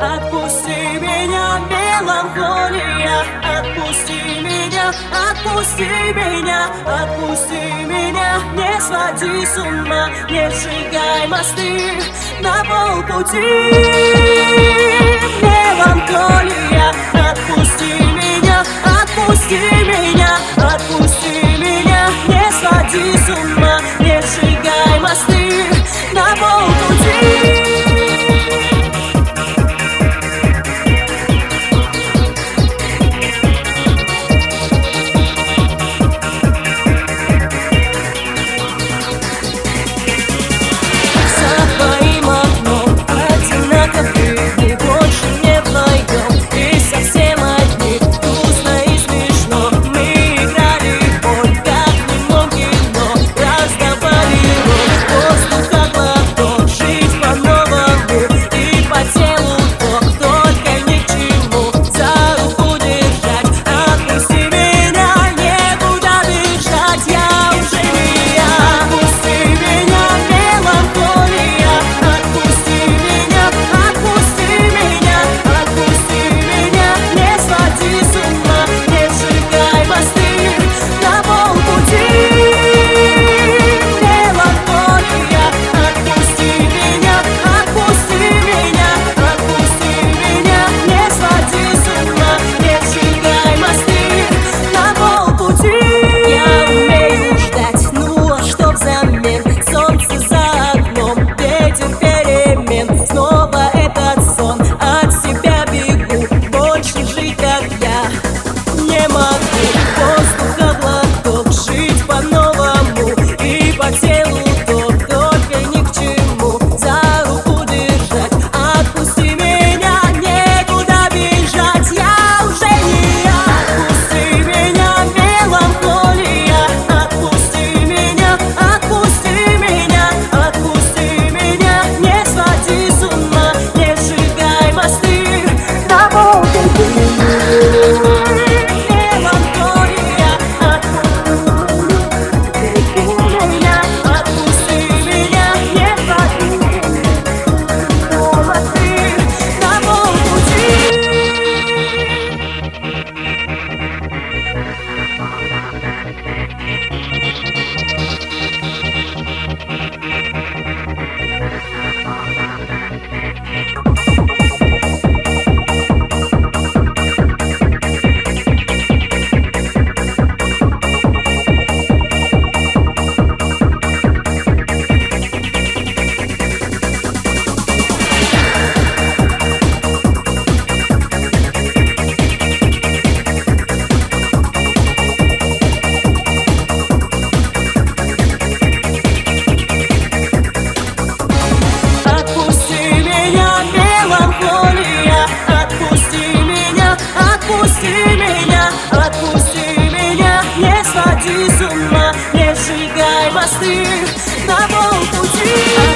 Отпусти меня, меланхолия. Отпусти меня, отпусти меня. Отпусти меня, не своди с ума Не сжигай мосты на полпути. сходи с ума, не сжигай мосты на полпути.